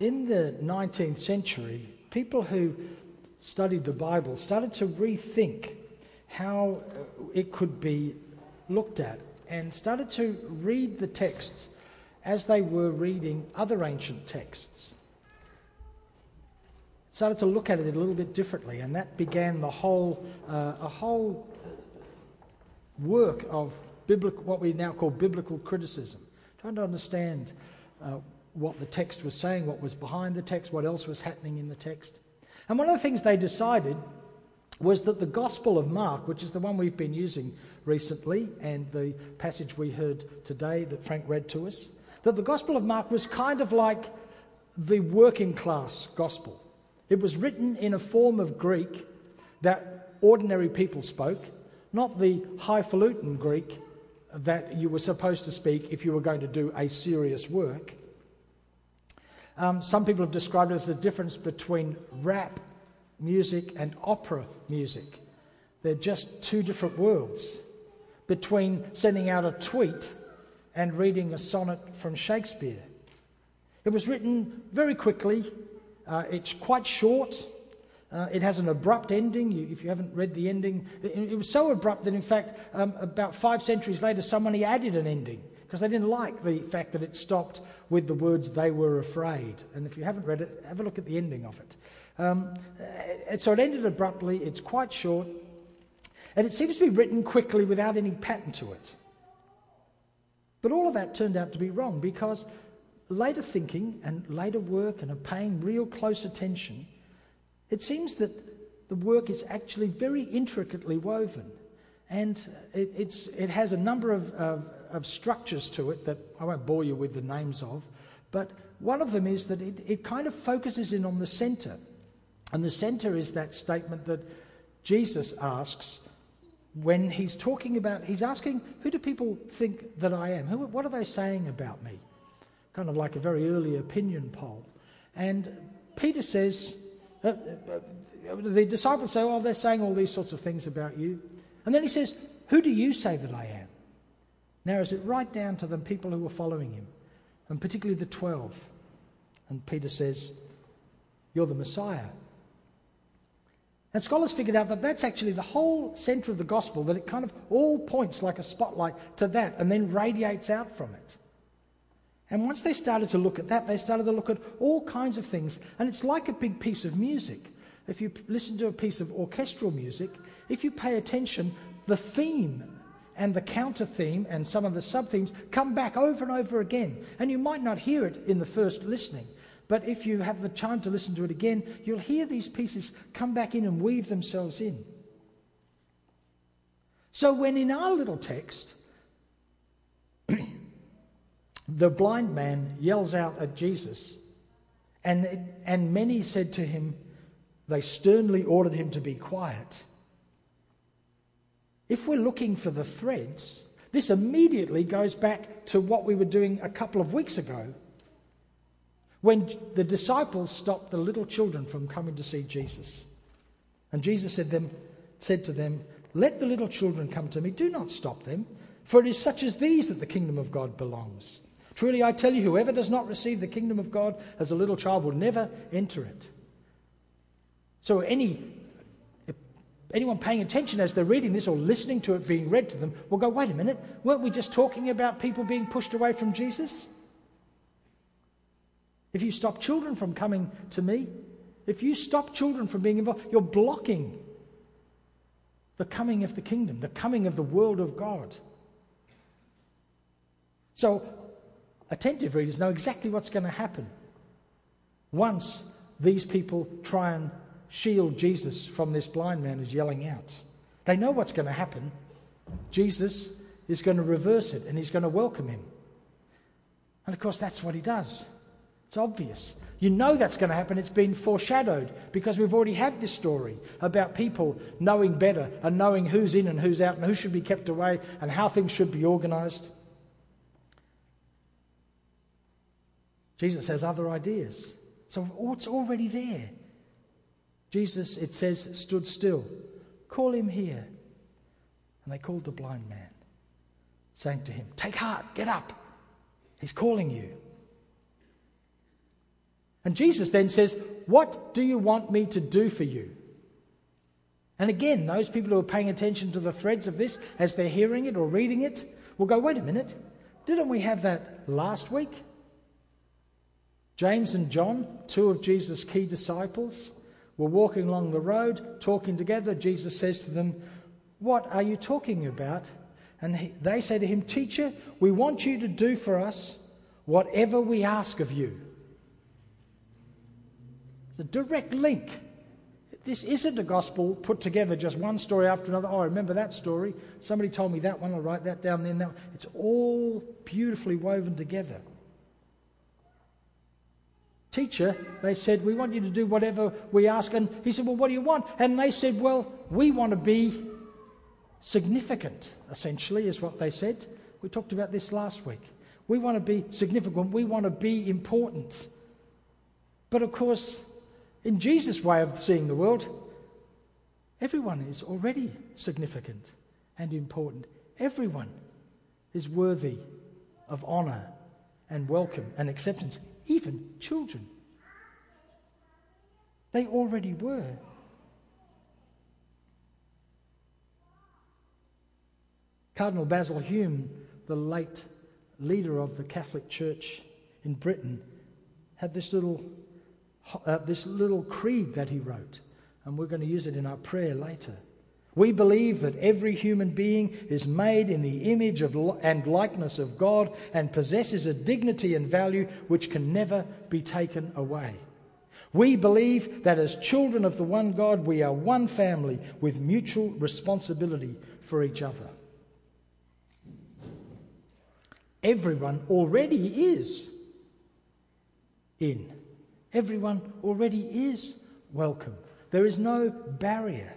in the 19th century, people who studied the Bible started to rethink how it could be looked at and started to read the texts as they were reading other ancient texts. Started to look at it a little bit differently, and that began the whole, uh, a whole work of biblical, what we now call biblical criticism, trying to understand uh, what the text was saying, what was behind the text, what else was happening in the text. And one of the things they decided was that the Gospel of Mark, which is the one we've been using recently, and the passage we heard today that Frank read to us, that the Gospel of Mark was kind of like the working class gospel. It was written in a form of Greek that ordinary people spoke, not the highfalutin Greek that you were supposed to speak if you were going to do a serious work. Um, some people have described it as the difference between rap music and opera music. They're just two different worlds between sending out a tweet and reading a sonnet from Shakespeare. It was written very quickly, uh, it's quite short. Uh, it has an abrupt ending. You, if you haven't read the ending, it, it was so abrupt that, in fact, um, about five centuries later, somebody added an ending because they didn't like the fact that it stopped with the words, they were afraid. And if you haven't read it, have a look at the ending of it. Um, so it ended abruptly, it's quite short, and it seems to be written quickly without any pattern to it. But all of that turned out to be wrong because later thinking and later work and paying real close attention, it seems that the work is actually very intricately woven. And it, it has a number of, of, of, structures to it that I won't bore you with the names of, but one of them is that it, it kind of focuses in on the center. And the center is that statement that Jesus asks when he's talking about, he's asking, who do people think that I am? Who, what are they saying about me? Kind of like a very early opinion poll. And Peter says, uh, uh, uh, the disciples say, oh, they're saying all these sorts of things about you. And then he says, who do you say that I am? Narrows it right down to the people who were following him, and particularly the 12. And Peter says, You're the Messiah. And scholars figured out that that's actually the whole centre of the gospel, that it kind of all points like a spotlight to that and then radiates out from it. And once they started to look at that, they started to look at all kinds of things. And it's like a big piece of music. If you listen to a piece of orchestral music, if you pay attention, the theme and the counter theme and some of the sub themes come back over and over again. And you might not hear it in the first listening, but if you have the time to listen to it again, you'll hear these pieces come back in and weave themselves in. So, when in our little text, the blind man yells out at Jesus, and, and many said to him, they sternly ordered him to be quiet. If we're looking for the threads, this immediately goes back to what we were doing a couple of weeks ago when the disciples stopped the little children from coming to see Jesus. And Jesus said, them, said to them, Let the little children come to me, do not stop them, for it is such as these that the kingdom of God belongs. Truly I tell you, whoever does not receive the kingdom of God as a little child will never enter it. So any anyone paying attention as they're reading this or listening to it being read to them will go, wait a minute, weren't we just talking about people being pushed away from Jesus? If you stop children from coming to me, if you stop children from being involved, you're blocking the coming of the kingdom, the coming of the world of God. So, attentive readers know exactly what's going to happen once these people try and shield Jesus from this blind man who's yelling out. They know what's going to happen. Jesus is going to reverse it and he's going to welcome him. And of course, that's what he does. It's obvious. You know that's going to happen. It's been foreshadowed because we've already had this story about people knowing better and knowing who's in and who's out and who should be kept away and how things should be organized. Jesus has other ideas. So it's already there. Jesus, it says, stood still. Call him here. And they called the blind man, saying to him, Take heart, get up. He's calling you. And Jesus then says, What do you want me to do for you? And again, those people who are paying attention to the threads of this as they're hearing it or reading it will go, Wait a minute, didn't we have that last week? James and John, two of Jesus' key disciples, were walking along the road, talking together. Jesus says to them, What are you talking about? And he, they say to him, Teacher, we want you to do for us whatever we ask of you. It's a direct link. This isn't a gospel put together just one story after another. Oh, I remember that story. Somebody told me that one. I'll write that down then. That. It's all beautifully woven together. Teacher, they said, we want you to do whatever we ask. And he said, Well, what do you want? And they said, Well, we want to be significant, essentially, is what they said. We talked about this last week. We want to be significant. We want to be important. But of course, in Jesus' way of seeing the world, everyone is already significant and important. Everyone is worthy of honour and welcome and acceptance, even children. They already were. Cardinal Basil Hume, the late leader of the Catholic Church in Britain, had this little, uh, this little creed that he wrote, and we're going to use it in our prayer later. We believe that every human being is made in the image of and likeness of God and possesses a dignity and value which can never be taken away. We believe that as children of the one God, we are one family with mutual responsibility for each other. Everyone already is in. Everyone already is welcome. There is no barrier.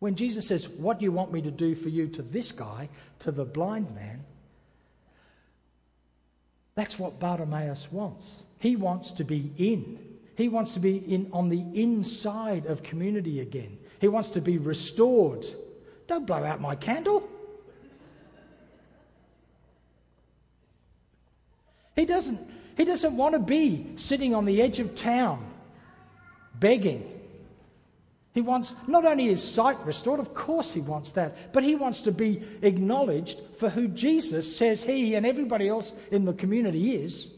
When Jesus says, What do you want me to do for you to this guy, to the blind man? That's what Bartimaeus wants. He wants to be in. He wants to be in on the inside of community again. He wants to be restored. Don't blow out my candle. He doesn't, he doesn't want to be sitting on the edge of town begging. He wants not only his sight restored, of course he wants that, but he wants to be acknowledged for who Jesus says he and everybody else in the community is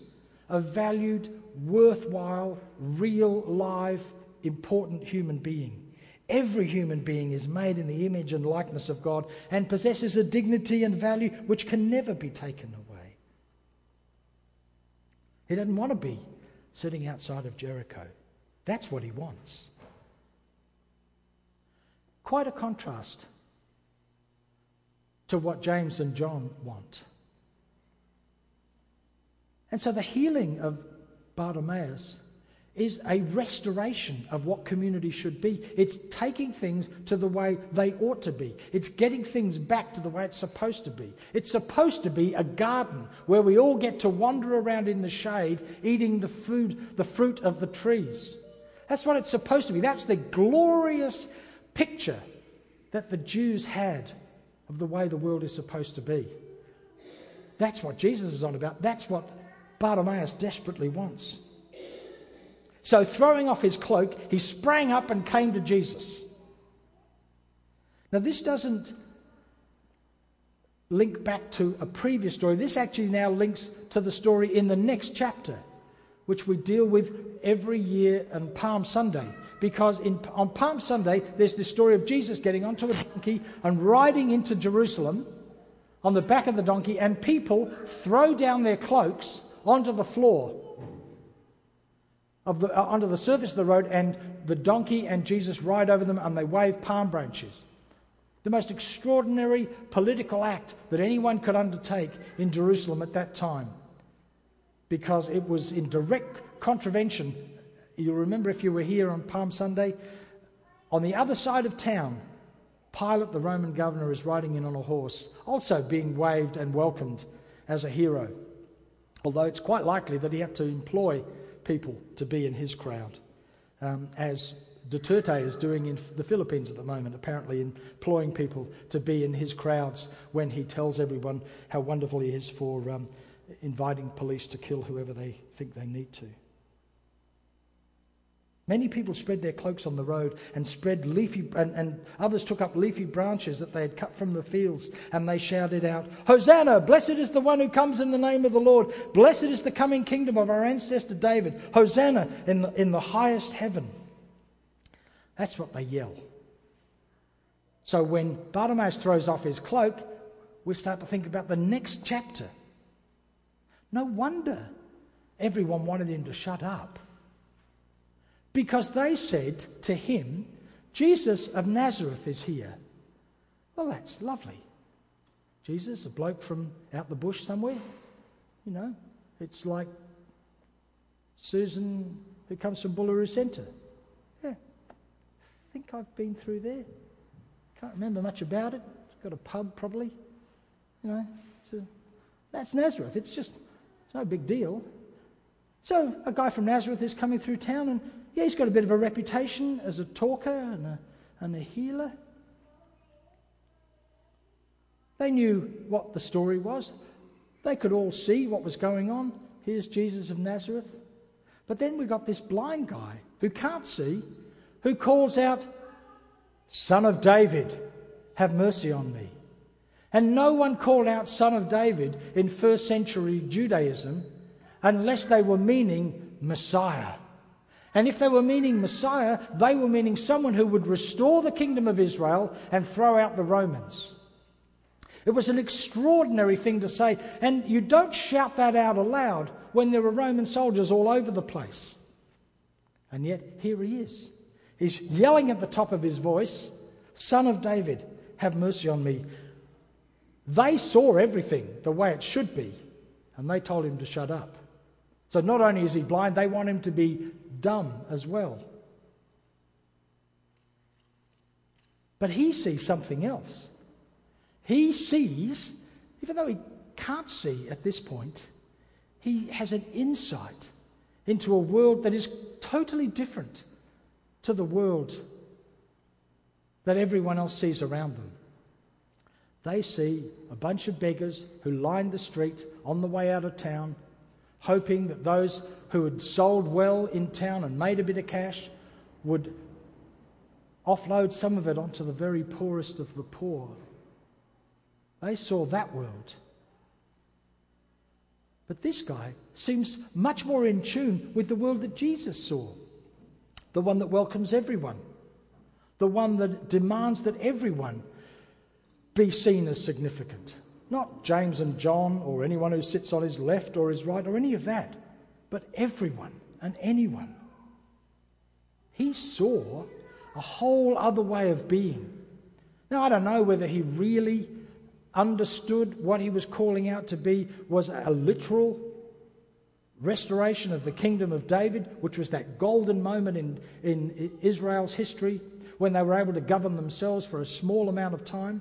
a valued, worthwhile, real, live, important human being. Every human being is made in the image and likeness of God and possesses a dignity and value which can never be taken away. He doesn't want to be sitting outside of Jericho. That's what he wants. Quite a contrast to what James and John want. And so the healing of Bartimaeus is a restoration of what community should be. It's taking things to the way they ought to be. It's getting things back to the way it's supposed to be. It's supposed to be a garden where we all get to wander around in the shade eating the food, the fruit of the trees. That's what it's supposed to be. That's the glorious picture that the Jews had of the way the world is supposed to be. That's what Jesus is on about. That's what Bartimaeus desperately wants. So, throwing off his cloak, he sprang up and came to Jesus. Now, this doesn't link back to a previous story. This actually now links to the story in the next chapter, which we deal with every year on Palm Sunday. Because in, on Palm Sunday, there's this story of Jesus getting onto a donkey and riding into Jerusalem on the back of the donkey, and people throw down their cloaks onto the floor of the, uh, onto the surface of the road, and the donkey and Jesus ride over them and they wave palm branches. The most extraordinary political act that anyone could undertake in Jerusalem at that time because it was in direct contravention. You'll remember if you were here on Palm Sunday, on the other side of town, Pilate, the Roman governor, is riding in on a horse, also being waved and welcomed as a hero. Although it's quite likely that he had to employ people to be in his crowd, um, as Duterte is doing in the Philippines at the moment, apparently employing people to be in his crowds when he tells everyone how wonderful he is for um, inviting police to kill whoever they think they need to. Many people spread their cloaks on the road and spread leafy, and, and, others took up leafy branches that they had cut from the fields, and they shouted out, Hosanna! Blessed is the one who comes in the name of the Lord. Blessed is the coming kingdom of our ancestor David. Hosanna in the, in the highest heaven. That's what they yell. So when Bartimaeus throws off his cloak, we start to think about the next chapter. No wonder everyone wanted him to shut up. Because they said to him, Jesus of Nazareth is here. Well, that's lovely. Jesus, a bloke from out the bush somewhere. You know, it's like Susan who comes from Bullaroo Centre. Yeah, I think I've been through there. Can't remember much about it. It's got a pub probably. You know, so that's Nazareth. It's just it's no big deal. So a guy from Nazareth is coming through town, and yeah, he's got a bit of a reputation as a talker and a, and a healer. They knew what the story was. They could all see what was going on. Here's Jesus of Nazareth. But then we got this blind guy who can't see, who calls out, Son of David, have mercy on me. And no one called out Son of David in first century Judaism unless they were meaning Messiah. And if they were meaning Messiah, they were meaning someone who would restore the kingdom of Israel and throw out the Romans. It was an extraordinary thing to say, and you don't shout that out aloud when there are Roman soldiers all over the place. And yet, here he is. He's yelling at the top of his voice, Son of David, have mercy on me. They saw everything the way it should be, and they told him to shut up. So not only is he blind, they want him to be dumb as well. But he sees something else. He sees, even though he can't see at this point, he has an insight into a world that is totally different to the world that everyone else sees around them. They see a bunch of beggars who line the street on the way out of town hoping that those who had sold well in town and made a bit of cash would offload some of it onto the very poorest of the poor. They saw that world. But this guy seems much more in tune with the world that Jesus saw the one that welcomes everyone, the one that demands that everyone be seen as significant. Not James and John or anyone who sits on his left or his right or any of that, but everyone and anyone. He saw a whole other way of being. Now, I don't know whether he really understood what he was calling out to be was a literal restoration of the kingdom of David, which was that golden moment in, in Israel's history when they were able to govern themselves for a small amount of time.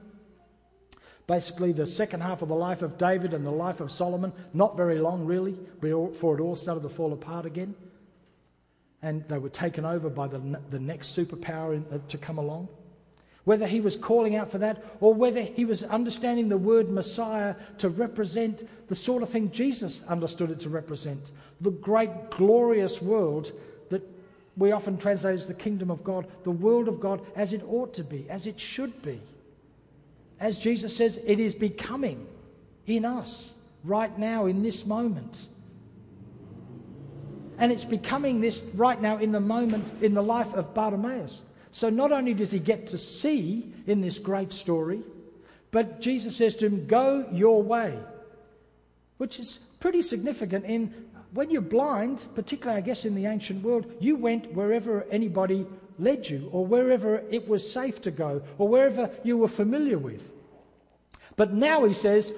Basically, the second half of the life of David and the life of Solomon, not very long really, before it all started to fall apart again. And they were taken over by the, the next superpower in, uh, to come along. Whether he was calling out for that or whether he was understanding the word Messiah to represent the sort of thing Jesus understood it to represent the great, glorious world that we often translate as the kingdom of God, the world of God as it ought to be, as it should be as Jesus says, it is becoming in us right now, in this moment. And it's becoming this right now in the moment in the life of Bartimaeus. So not only does he get to see in this great story, but Jesus says to him, Go your way, which is pretty significant in when you're blind, particularly, I guess, in the ancient world, you went wherever anybody led you, or wherever it was safe to go, or wherever you were familiar with. But now he says,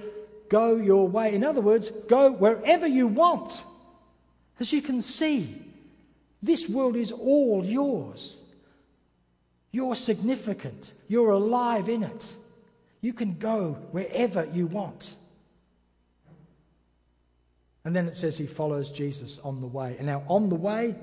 Go your way. In other words, go wherever you want. As you can see, this world is all yours. You're significant, you're alive in it. You can go wherever you want. And then it says he follows Jesus on the way. And now, on the way,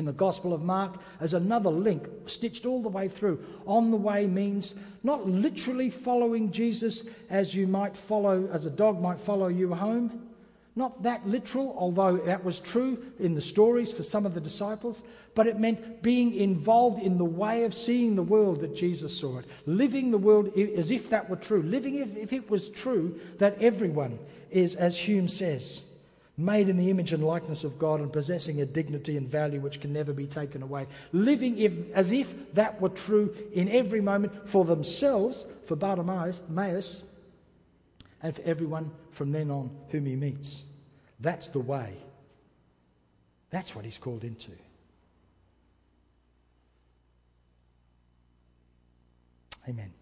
in the Gospel of Mark, as another link stitched all the way through. On the way means not literally following Jesus as you might follow, as a dog might follow you home, Not that literal, although that was true in the stories for some of the disciples, but it meant being involved in the way of seeing the world that Jesus saw it, living the world as if that were true, living if, if it was true that everyone is, as Hume says, made in the image and likeness of God and possessing a dignity and value which can never be taken away. Living if, as if that were true in every moment for themselves, for Bartimaeus, and for everyone from then on whom he meets. That's the way. That's what he's called into. Amen.